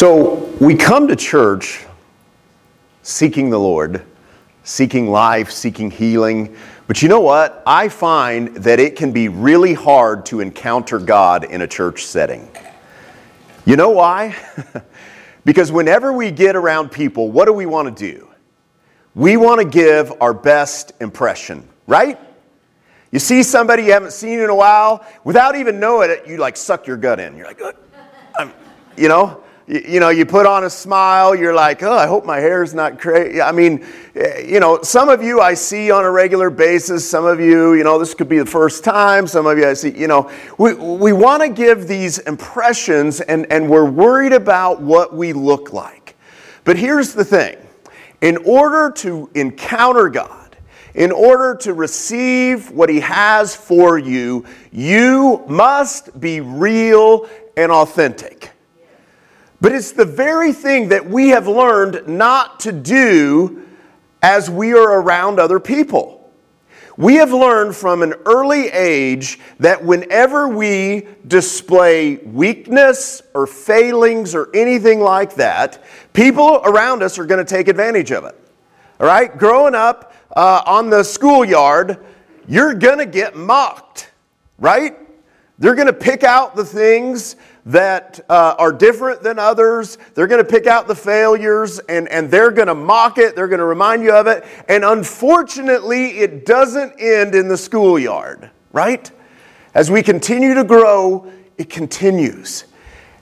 So we come to church seeking the Lord, seeking life, seeking healing. But you know what? I find that it can be really hard to encounter God in a church setting. You know why? because whenever we get around people, what do we want to do? We want to give our best impression, right? You see somebody you haven't seen in a while, without even knowing it, you like suck your gut in. You're like, you know, you, know, you put on a smile. You're like, oh, I hope my hair's not crazy. I mean, eh, you know, some of you I see on a regular basis. Some of you, you know, this could be the first time. Some of you I see, you know, we, we want to give these impressions and, and we're worried about what we look like. But here's the thing in order to encounter God, in order to receive what He has for you, you must be real and authentic. But it's the very thing that we have learned not to do as we are around other people. We have learned from an early age that whenever we display weakness or failings or anything like that, people around us are going to take advantage of it. All right? Growing up uh, on the schoolyard, you're going to get mocked, right? They're going to pick out the things that uh, are different than others. They're going to pick out the failures and, and they're going to mock it. They're going to remind you of it. And unfortunately, it doesn't end in the schoolyard, right? As we continue to grow, it continues.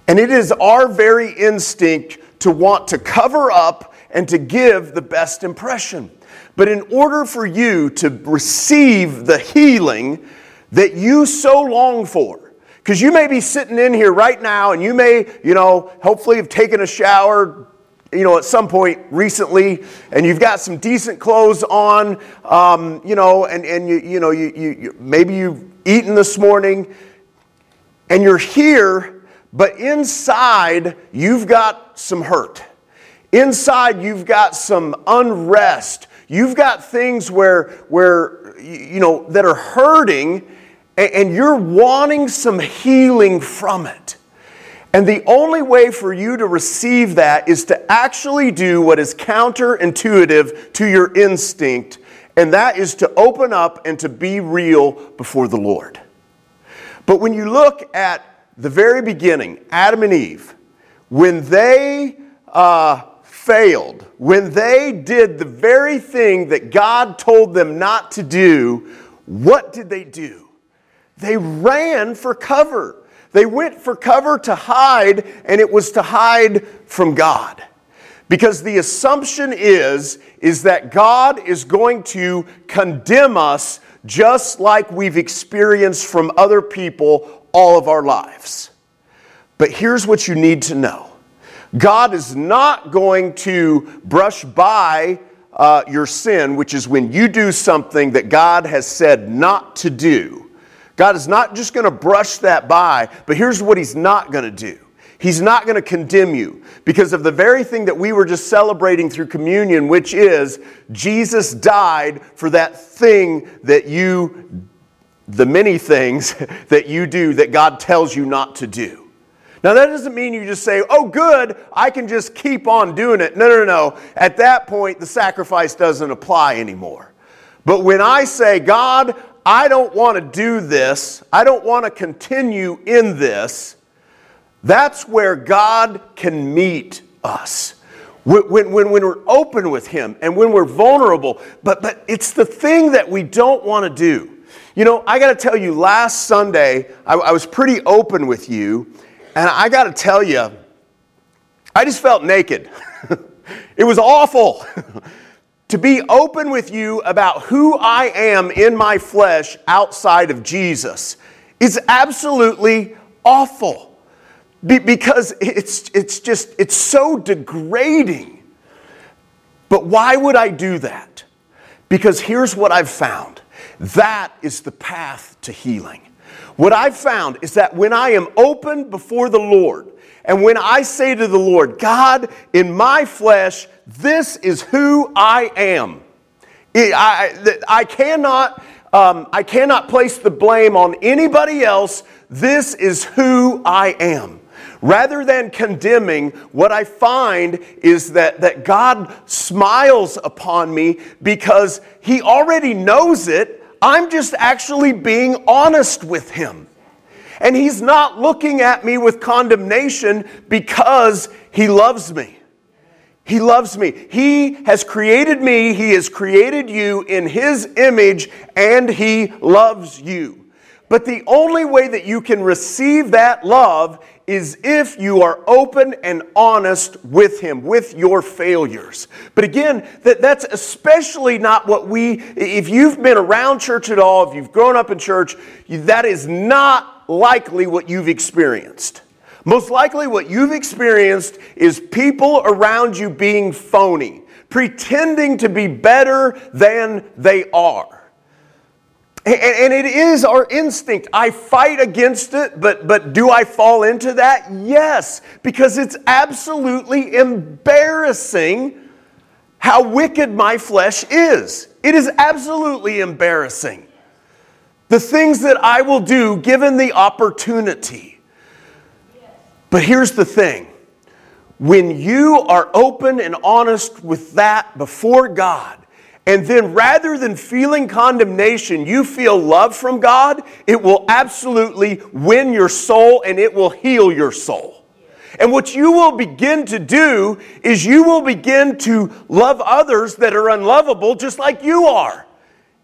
And it is our very instinct to want to cover up and to give the best impression. But in order for you to receive the healing that you so long for, because you may be sitting in here right now and you may, you know, hopefully have taken a shower, you know, at some point recently, and you've got some decent clothes on, um, you know, and, and you, you know, you, you, you, maybe you've eaten this morning, and you're here, but inside you've got some hurt. Inside you've got some unrest. You've got things where, where you know, that are hurting and you're wanting some healing from it. And the only way for you to receive that is to actually do what is counterintuitive to your instinct, and that is to open up and to be real before the Lord. But when you look at the very beginning, Adam and Eve, when they uh, failed, when they did the very thing that God told them not to do, what did they do? They ran for cover. They went for cover to hide, and it was to hide from God. Because the assumption is, is that God is going to condemn us just like we've experienced from other people all of our lives. But here's what you need to know God is not going to brush by uh, your sin, which is when you do something that God has said not to do. God is not just going to brush that by, but here's what He's not going to do. He's not going to condemn you because of the very thing that we were just celebrating through communion, which is Jesus died for that thing that you, the many things that you do that God tells you not to do. Now, that doesn't mean you just say, oh, good, I can just keep on doing it. No, no, no. At that point, the sacrifice doesn't apply anymore. But when I say, God, I don't want to do this, I don't want to continue in this, that's where God can meet us. When, when, when, we're open with Him and when we're vulnerable, but, but it's the thing that we don't want to do. You know, I got to tell you, last Sunday, I, I was pretty open with you, and I got to tell you, I just felt naked. it was awful. to be open with you about who I am in my flesh outside of Jesus is absolutely awful Be- because it's, it's just, it's so degrading. But why would I do that? Because here's what I've found that is the path to healing. What I've found is that when I am open before the Lord, and when I say to the Lord, God, in my flesh, this is who I am. I, I cannot, um, I cannot place the blame on anybody else. This is who I am. Rather than condemning, what I find is that, that God smiles upon me because He already knows it. I'm just actually being honest with Him. And He's not looking at me with condemnation because He loves me. He loves me. He has created me. He has created you in His image, and He loves you. But the only way that you can receive that love is if you are open and honest with Him, with your failures. But again, that, that's especially not what we, if you've been around church at all, if you've grown up in church, that is not likely what you've experienced. Most likely, what you've experienced is people around you being phony, pretending to be better than they are. And, it is our instinct. I fight against it, but, but do I fall into that? Yes, because it's absolutely embarrassing how wicked my flesh is. It is absolutely embarrassing. The things that I will do given the opportunity. But here's the thing when you are open and honest with that before God, and then rather than feeling condemnation, you feel love from God, it will absolutely win your soul and it will heal your soul. And what you will begin to do is you will begin to love others that are unlovable just like you are.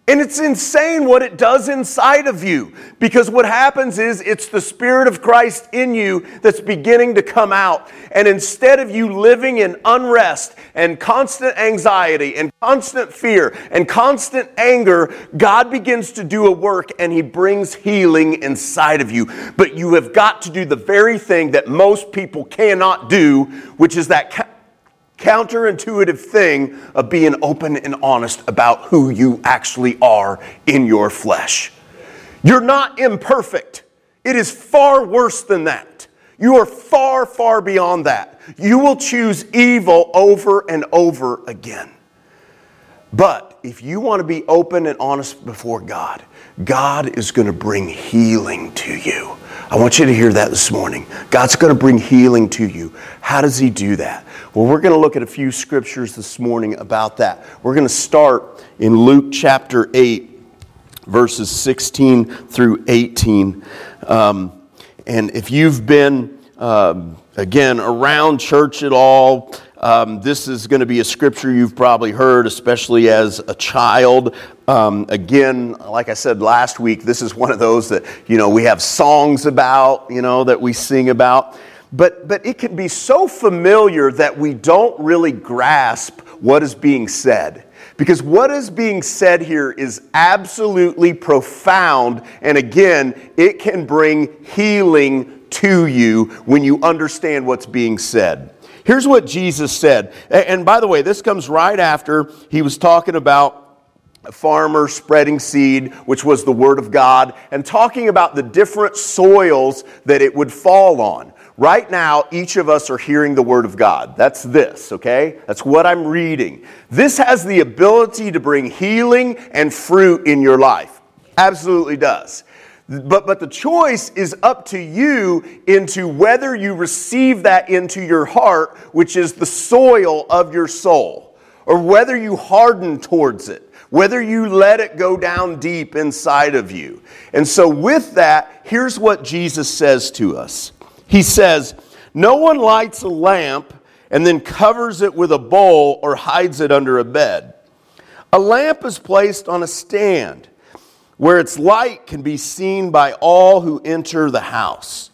And it's insane what it does inside of you because what happens is it's the Spirit of Christ in you that's beginning to come out. And instead of you living in unrest and constant anxiety and constant fear and constant anger, God begins to do a work and He brings healing inside of you. But you have got to do the very thing that most people cannot do, which is that counterintuitive thing of being open and honest about who you actually are in your flesh. You're not imperfect. It is far worse than that. You are far, far beyond that. You will choose evil over and over again. But if you want to be open and honest before God, God is going to bring healing to you. I want you to hear that this morning. God's going to bring healing to you. How does He do that? Well, we're going to look at a few scriptures this morning about that. We're going to start in Luke chapter 8, verses 16 through 18. Um, and if you've been, um, again, around church at all, um, this is going to be a scripture you've probably heard, especially as a child. Um, again, like I said last week, this is one of those that, you know, we have songs about, you know, that we sing about but, but it can be so familiar that we don't really grasp what is being said. Because what is being said here is absolutely profound, and again, it can bring healing to you when you understand what's being said. Here's what Jesus said. And by the way, this comes right after he was talking about a farmer spreading seed, which was the Word of God, and talking about the different soils that it would fall on. Right now, each of us are hearing the Word of God. That's this, okay? That's what I'm reading. This has the ability to bring healing and fruit in your life. Absolutely does. But, but the choice is up to you into whether you receive that into your heart, which is the soil of your soul, or whether you harden towards it, whether you let it go down deep inside of you. And so, with that, here's what Jesus says to us he says, No one lights a lamp and then covers it with a bowl or hides it under a bed. A lamp is placed on a stand where its light can be seen by all who enter the house.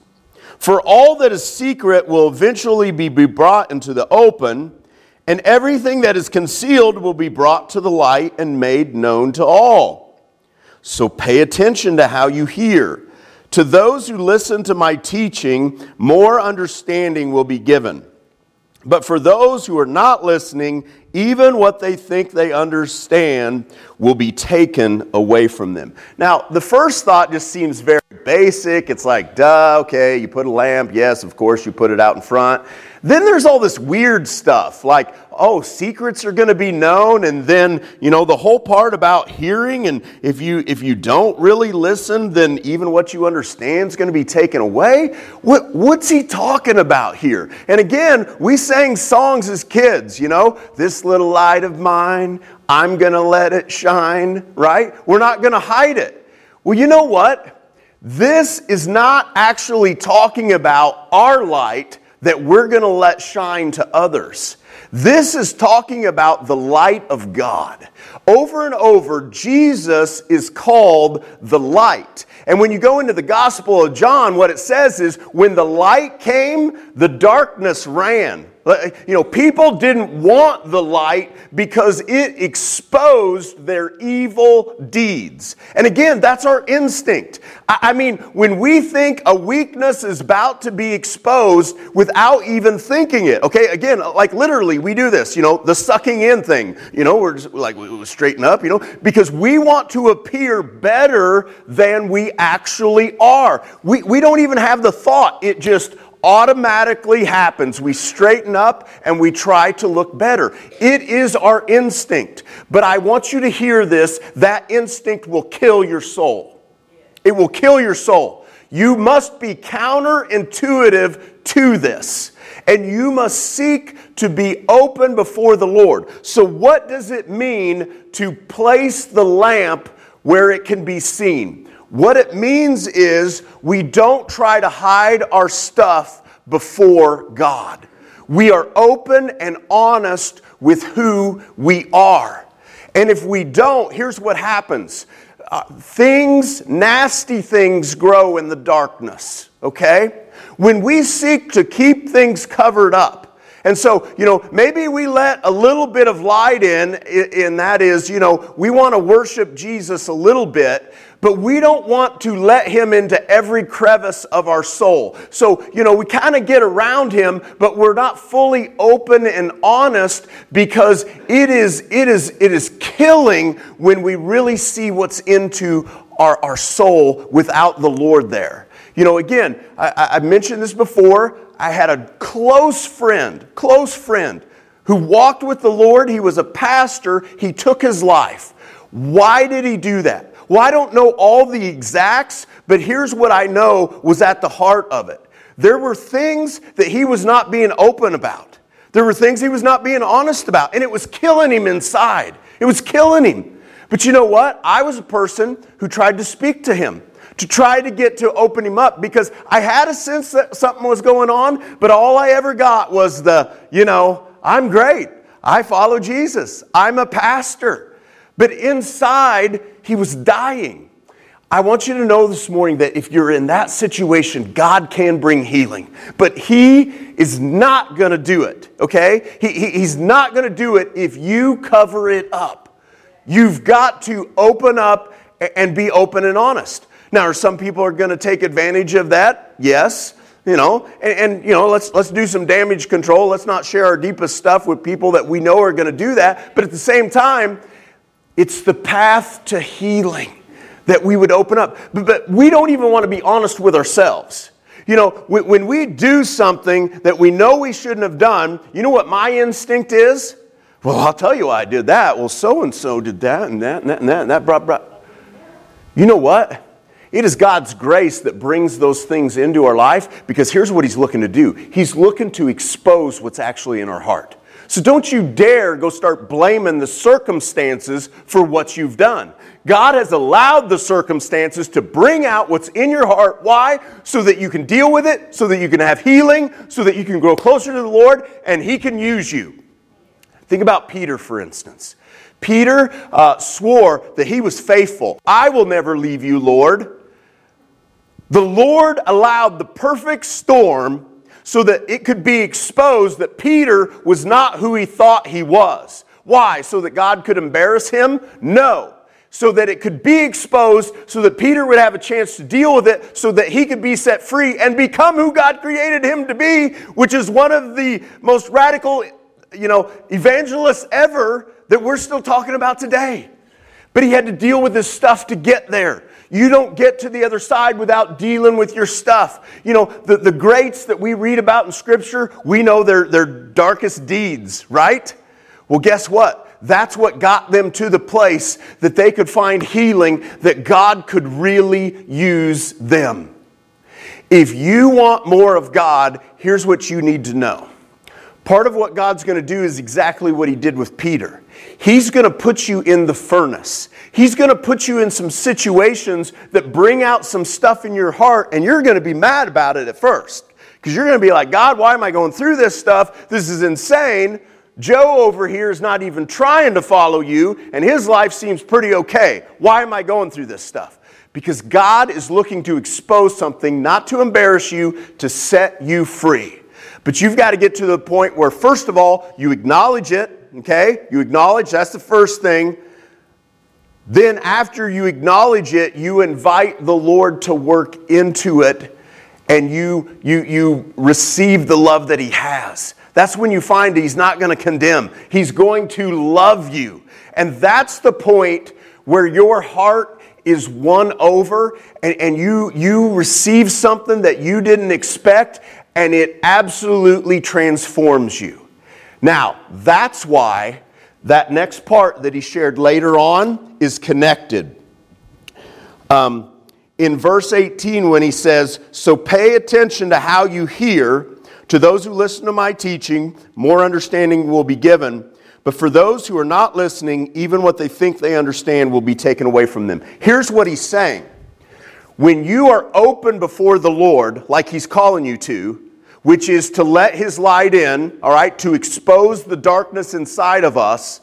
For all that is secret will eventually be brought into the open, and everything that is concealed will be brought to the light and made known to all. So pay attention to how you hear. To those who listen to my teaching, more understanding will be given. But for those who are not listening, even what they think they understand will be taken away from them. Now, the first thought just seems very basic. It's like, duh, okay, you put a lamp. Yes, of course, you put it out in front. Then there's all this weird stuff like, oh, secrets are going to be known, and then you know the whole part about hearing, and if you if you don't really listen, then even what you understand is going to be taken away. What what's he talking about here? And again, we sang songs as kids, you know, this little light of mine, I'm going to let it shine, right? We're not going to hide it. Well, you know what? This is not actually talking about our light that we're going to let shine to others. This is talking about the light of God. Over and over, Jesus is called the light. And when you go into the Gospel of John, what it says is when the light came, the darkness ran. You know, people didn't want the light because it exposed their evil deeds. And again, that's our instinct. I mean, when we think a weakness is about to be exposed without even thinking it, okay, again, like literally, we do this, you know, the sucking in thing, you know, we're just like, we straighten up, you know, because we want to appear better than we actually are. We, we don't even have the thought, it just automatically happens. We straighten up and we try to look better. It is our instinct. But I want you to hear this that instinct will kill your soul. It will kill your soul. You must be counterintuitive to this. And you must seek to be open before the Lord. So, what does it mean to place the lamp where it can be seen? What it means is we don't try to hide our stuff before God. We are open and honest with who we are. And if we don't, here's what happens uh, things, nasty things, grow in the darkness, okay? When we seek to keep things covered up, and so, you know, maybe we let a little bit of light in, and that is, you know, we want to worship Jesus a little bit, but we don't want to let him into every crevice of our soul. So, you know, we kind of get around him, but we're not fully open and honest because it is, it is, it is killing when we really see what's into our, our soul without the Lord there. You know, again, I, I mentioned this before. I had a close friend, close friend, who walked with the Lord. He was a pastor. He took his life. Why did he do that? Well, I don't know all the exacts, but here's what I know was at the heart of it. There were things that he was not being open about. There were things he was not being honest about, and it was killing him inside. It was killing him. But you know what? I was a person who tried to speak to him to try to get to open him up because I had a sense that something was going on, but all I ever got was the, you know, I'm great. I follow Jesus. I'm a pastor. But inside, he was dying. I want you to know this morning that if you're in that situation, God can bring healing. But He is not going to do it, okay? He, he, he's not going to do it if you cover it up. You've got to open up and be open and honest. Now, are some people are going to take advantage of that? Yes. You know, and, and, you know, let's let's do some damage control. Let's not share our deepest stuff with people that we know are going to do that. But at the same time, it's the path to healing that we would open up. But, but we don't even want to be honest with ourselves. You know, when we do something that we know we shouldn't have done, you know what my instinct is? Well, I'll tell you why I did that. Well, so and so did that and that and that and that and that brought, brought. You know what? It is God's grace that brings those things into our life because here's what He's looking to do He's looking to expose what's actually in our heart. So don't you dare go start blaming the circumstances for what you've done. God has allowed the circumstances to bring out what's in your heart. Why? So that you can deal with it, so that you can have healing, so that you can grow closer to the Lord, and He can use you. Think about Peter, for instance. Peter uh, swore that he was faithful. I will never leave you, Lord. The Lord allowed the perfect storm so that it could be exposed that Peter was not who he thought he was. Why? So that God could embarrass him? No. So that it could be exposed, so that Peter would have a chance to deal with it, so that he could be set free and become who God created him to be, which is one of the most radical you know, evangelists ever that we're still talking about today. But he had to deal with this stuff to get there. You don't get to the other side without dealing with your stuff. You know, the, the greats that we read about in Scripture, we know their, their darkest deeds, right? Well, guess what? That's what got them to the place that they could find healing, that God could really use them. If you want more of God, here's what you need to know. Part of what God's going to do is exactly what He did with Peter. He's going to put you in the furnace. He's going to put you in some situations that bring out some stuff in your heart, and you're going to be mad about it at first. Because you're going to be like, God, why am I going through this stuff? This is insane. Joe over here is not even trying to follow you, and his life seems pretty okay. Why am I going through this stuff? Because God is looking to expose something, not to embarrass you, to set you free. But you've got to get to the point where, first of all, you acknowledge it, okay? You acknowledge, that's the first thing. Then, after you acknowledge it, you invite the Lord to work into it and you, you, you receive the love that He has. That's when you find He's not going to condemn, He's going to love you. And that's the point where your heart is won over and, and you, you receive something that you didn't expect and it absolutely transforms you. Now, that's why that next part that he shared later on is connected. Um, in verse 18, when he says, So pay attention to how you hear, to those who listen to my teaching, more understanding will be given. But for those who are not listening, even what they think they understand will be taken away from them. Here's what he's saying When you are open before the Lord, like he's calling you to, which is to let his light in, all right, to expose the darkness inside of us,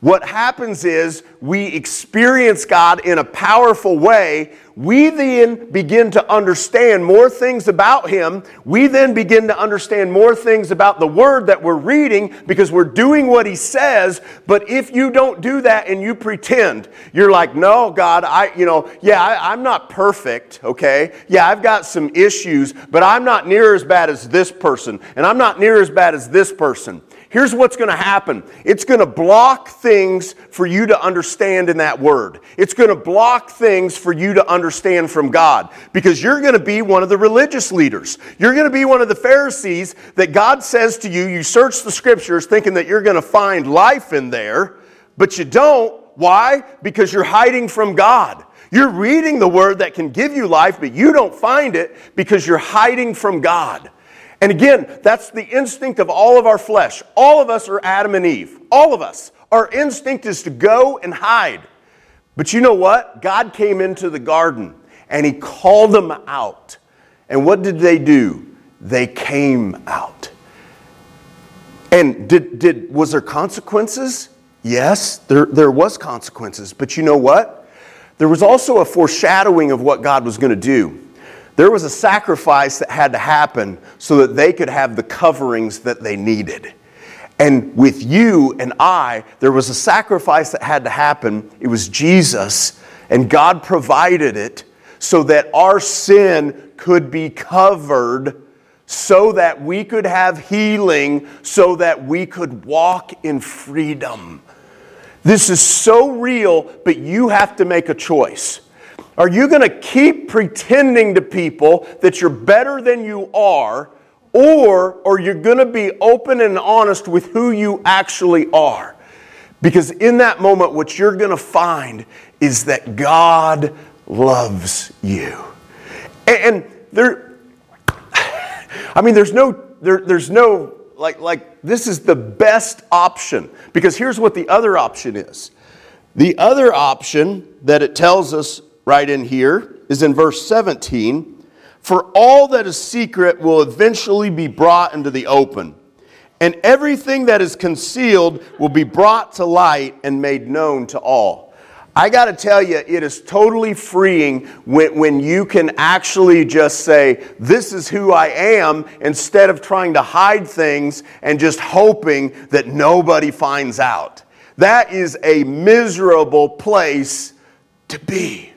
what happens is we experience God in a powerful way. We then begin to understand more things about Him. We then begin to understand more things about the Word that we're reading because we're doing what He says. But if you don't do that and you pretend, you're like, no, God, I, you know, yeah, I, I'm not perfect, okay? Yeah, I've got some issues, but I'm not near as bad as this person, and I'm not near as bad as this person here's what's going to happen it's going to block things for you to understand in that word. It's going to block things for you to understand from God because you're going to be one of the religious leaders. You're going to be one of the Pharisees that God says to you, you search the scriptures thinking that you're going to find life in there, but you don't. Why? Because you're hiding from God. You're reading the word that can give you life, but you don't find it because you're hiding from God. And again, that's the instinct of all of our flesh. All of us are Adam and Eve. All of us. Our instinct is to go and hide. But you know what? God came into the garden and he called them out. And what did they do? They came out. And did, did was there consequences? Yes, there, there was consequences. But you know what? There was also a foreshadowing of what God was going to do. There was a sacrifice that had to happen so that they could have the coverings that they needed. And with you and I, there was a sacrifice that had to happen. It was Jesus, and God provided it so that our sin could be covered, so that we could have healing, so that we could walk in freedom. This is so real, but you have to make a choice. Are you going to keep pretending to people that you're better than you are, or are you going to be open and honest with who you actually are? Because in that moment, what you're going to find is that God loves you. And there, I mean, there's no, there, there's no, like, like, this is the best option. Because here's what the other option is. The other option that it tells us right in here is in verse 17 For all that is secret will eventually be brought into the open, and everything that is concealed will be brought to light and made known to all. I got to tell you, it is totally freeing when, when you can actually just say, This is who I am, instead of trying to hide things and just hoping that nobody finds out. That is a miserable place to be.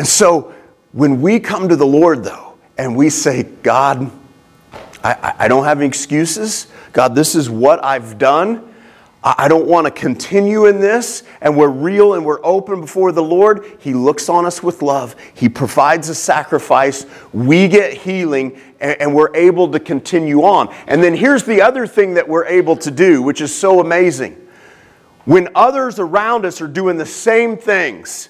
And so when we come to the Lord, though, and we say, God, I, I don't have any excuses. God, this is what I've done. I don't want to continue in this, and we're real and we're open before the Lord. He looks on us with love. He provides a sacrifice. We get healing, and, we're able to continue on. And then here's the other thing that we're able to do, which is so amazing. When others around us are doing the same things,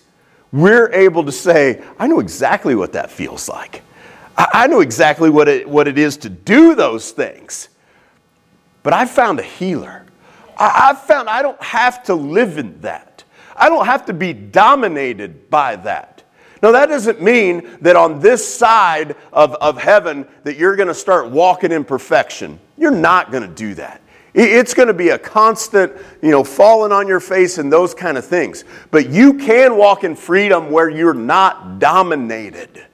we're able to say, I know exactly what that feels like. I know exactly what it, what it is to do those things. But I found a healer. I, have found I don't have to live in that. I don't have to be dominated by that. Now, that doesn't mean that on this side of, of heaven that you're going to start walking in perfection. You're not going to do that. It's going to be a constant, you know, falling on your face and those kind of things. But you can walk in freedom where you're not dominated.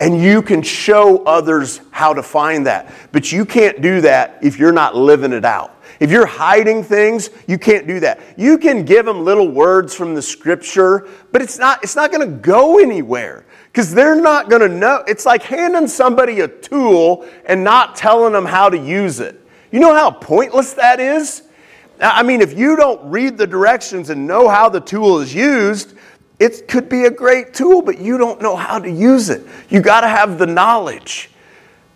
And you can show others how to find that. But you can't do that if you're not living it out. If you're hiding things, you can't do that. You can give them little words from the scripture, but it's not, it's not going to go anywhere because they're not going to know. It's like handing somebody a tool and not telling them how to use it. You know how pointless that is? I mean, if you don't read the directions and know how the tool is used, it could be a great tool, but you don't know how to use it. You got to have the knowledge.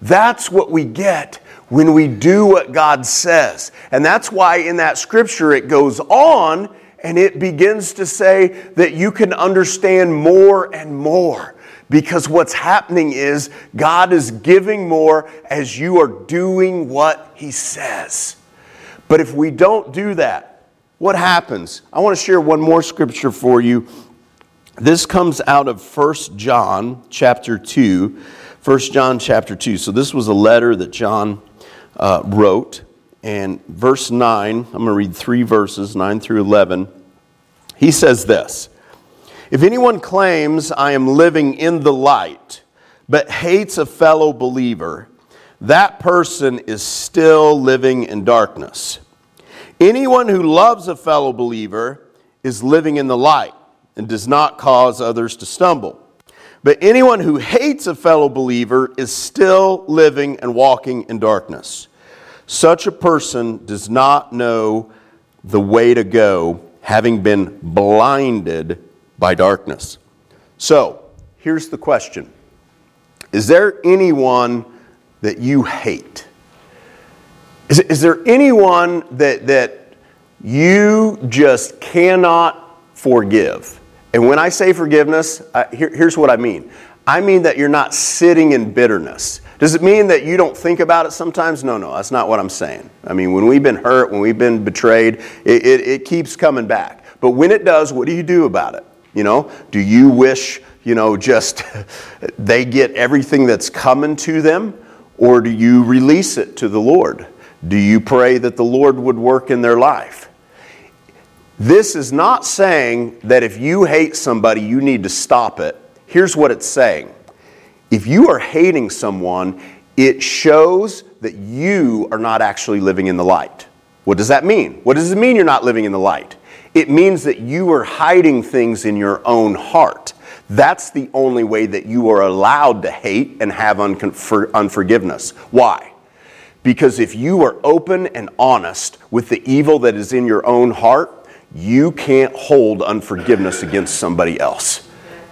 That's what we get when we do what God says. And that's why in that scripture it goes on and it begins to say that you can understand more and more. Because what's happening is God is giving more as you are doing what He says. But if we don't do that, what happens? I want to share one more scripture for you. This comes out of 1 John chapter 2. 1 John chapter 2. So this was a letter that John uh, wrote. And verse 9, I'm going to read three verses, 9 through 11. He says this If anyone claims I am living in the light, but hates a fellow believer, that person is still living in darkness. Anyone who loves a fellow believer is living in the light and does not cause others to stumble. But anyone who hates a fellow believer is still living and walking in darkness. Such a person does not know the way to go, having been blinded by darkness. So, here's the question Is there anyone that you hate? Is, is there anyone that, that you just cannot forgive? And when I say forgiveness, uh, here, here's what I mean I mean that you're not sitting in bitterness. Does it mean that you don't think about it sometimes? No, no, that's not what I'm saying. I mean, when we've been hurt, when we've been betrayed, it, it, it keeps coming back. But when it does, what do you do about it? You know, do you wish, you know, just they get everything that's coming to them? Or do you release it to the Lord? Do you pray that the Lord would work in their life? This is not saying that if you hate somebody, you need to stop it. Here's what it's saying if you are hating someone, it shows that you are not actually living in the light. What does that mean? What does it mean you're not living in the light? It means that you are hiding things in your own heart. That's the only way that you are allowed to hate and have unforgiveness. Why? Because if you are open and honest with the evil that is in your own heart, you can't hold unforgiveness against somebody else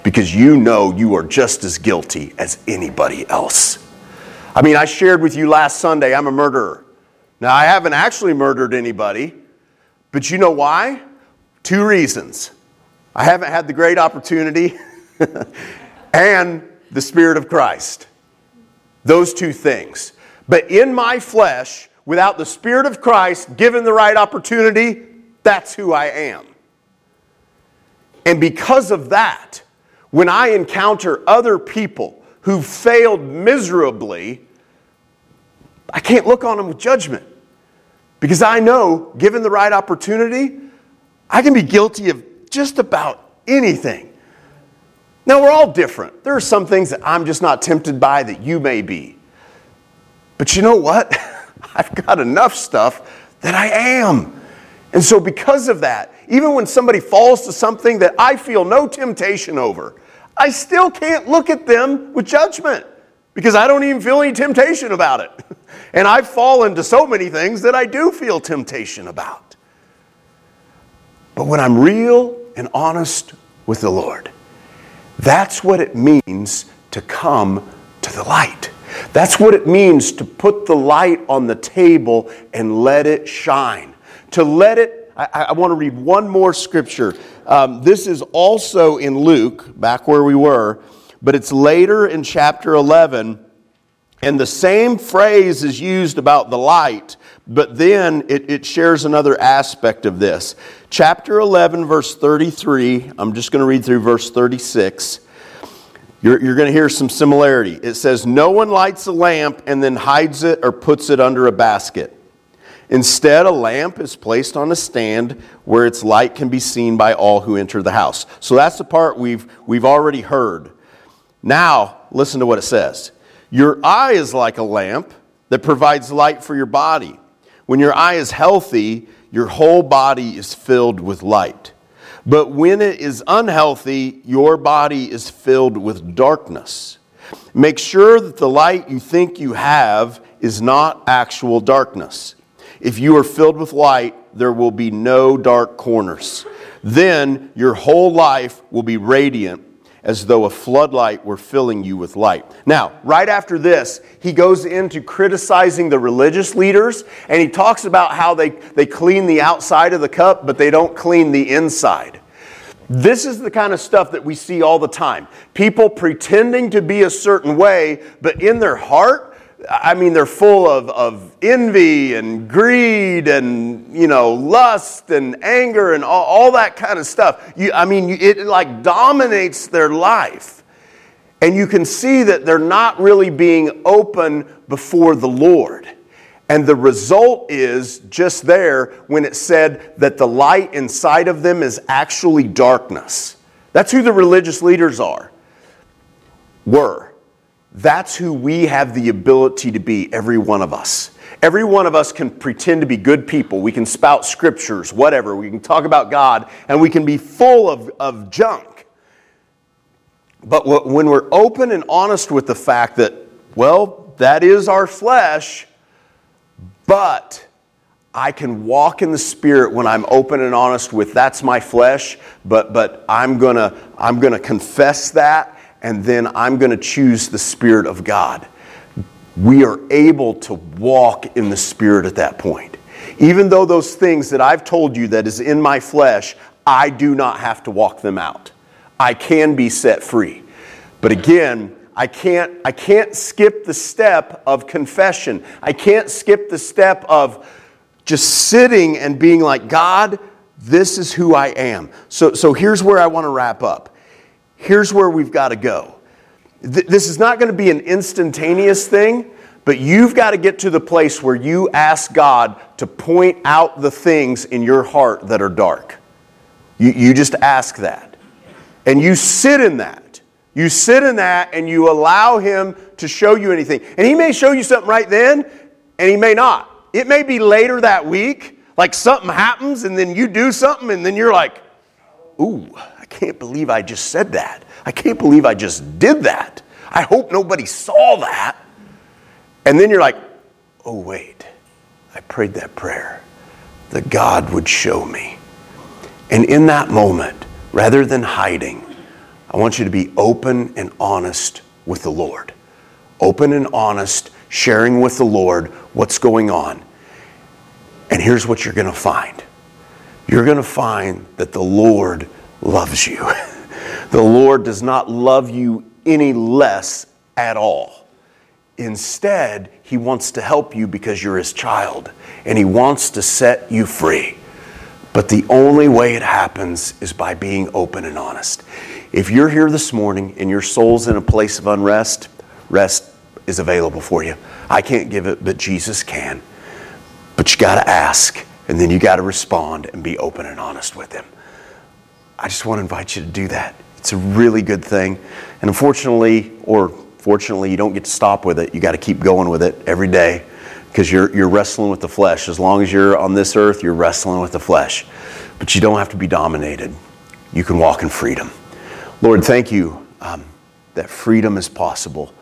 because you know you are just as guilty as anybody else. I mean, I shared with you last Sunday, I'm a murderer. Now, I haven't actually murdered anybody, but you know why? Two reasons. I haven't had the great opportunity and the Spirit of Christ. Those two things. But in my flesh, without the Spirit of Christ given the right opportunity, that's who I am. And because of that, when I encounter other people who've failed miserably, I can't look on them with judgment. Because I know, given the right opportunity, I can be guilty of just about anything. Now, we're all different. There are some things that I'm just not tempted by that you may be. But you know what? I've got enough stuff that I am. And so, because of that, even when somebody falls to something that I feel no temptation over, I still can't look at them with judgment because I don't even feel any temptation about it. And I've fallen to so many things that I do feel temptation about. But when I'm real and honest with the Lord, that's what it means to come to the light. That's what it means to put the light on the table and let it shine. To let it, I, I want to read one more scripture. Um, this is also in Luke, back where we were, but it's later in chapter 11. And the same phrase is used about the light, but then it, it, shares another aspect of this. Chapter 11, verse 33, I'm just going to read through verse 36. You're, you're going to hear some similarity. It says, No one lights a lamp and then hides it or puts it under a basket. Instead, a lamp is placed on a stand where its light can be seen by all who enter the house. So that's the part we've, we've already heard. Now, listen to what it says Your eye is like a lamp that provides light for your body. When your eye is healthy, your whole body is filled with light. But when it is unhealthy, your body is filled with darkness. Make sure that the light you think you have is not actual darkness. If you are filled with light, there will be no dark corners. Then your whole life will be radiant as though a floodlight were filling you with light. Now, right after this, he goes into criticizing the religious leaders and he talks about how they, they clean the outside of the cup, but they don't clean the inside. This is the kind of stuff that we see all the time. People pretending to be a certain way, but in their heart, I mean, they're full of, of envy and greed and, you know, lust and anger and all, all that kind of stuff. You, I mean, it like dominates their life. And you can see that they're not really being open before the Lord. And the result is just there when it said that the light inside of them is actually darkness. That's who the religious leaders are, were. That's who we have the ability to be, every one of us. Every one of us can pretend to be good people. We can spout scriptures, whatever. We can talk about God, and we can be full of, of junk. But when we're open and honest with the fact that, well, that is our flesh, but I can walk in the spirit when I'm open and honest with that's my flesh, but, but I'm gonna, I'm gonna confess that and then I'm going to choose the Spirit of God. We are able to walk in the Spirit at that point. Even though those things that I've told you that is in my flesh, I do not have to walk them out. I can be set free. But again, I can't, I can't skip the step of confession. I can't skip the step of just sitting and being like, God, this is who I am. So, so here's where I want to wrap up here's where we've got to go. This is not going to be an instantaneous thing, but you've got to get to the place where you ask God to point out the things in your heart that are dark. You, you just ask that. And you sit in that. You sit in that and you allow Him to show you anything. And He may show you something right then, and He may not. It may be later that week, like something happens, and then you do something, and then you're like, ooh, can't believe I just said that. I can't believe I just did that. I hope nobody saw that. And then you're like, oh, wait, I prayed that prayer that God would show me. And in that moment, rather than hiding, I want you to be open and honest with the Lord. Open and honest, sharing with the Lord what's going on. And here's what you're going to find you're going to find that the Lord loves you. The Lord does not love you any less at all. Instead, He wants to help you because you're His child and He wants to set you free. But the only way it happens is by being open and honest. If you're here this morning and your soul's in a place of unrest, rest is available for you. I can't give it, but Jesus can. But you got to ask, and then you got to respond and be open and honest with Him. I just want to invite you to do that. It's a really good thing. And unfortunately, or fortunately, you don't get to stop with it. You got to keep going with it every day because you're, you're wrestling with the flesh. As long as you're on this earth, you're wrestling with the flesh. But you don't have to be dominated. You can walk in freedom. Lord, thank you um, that freedom is possible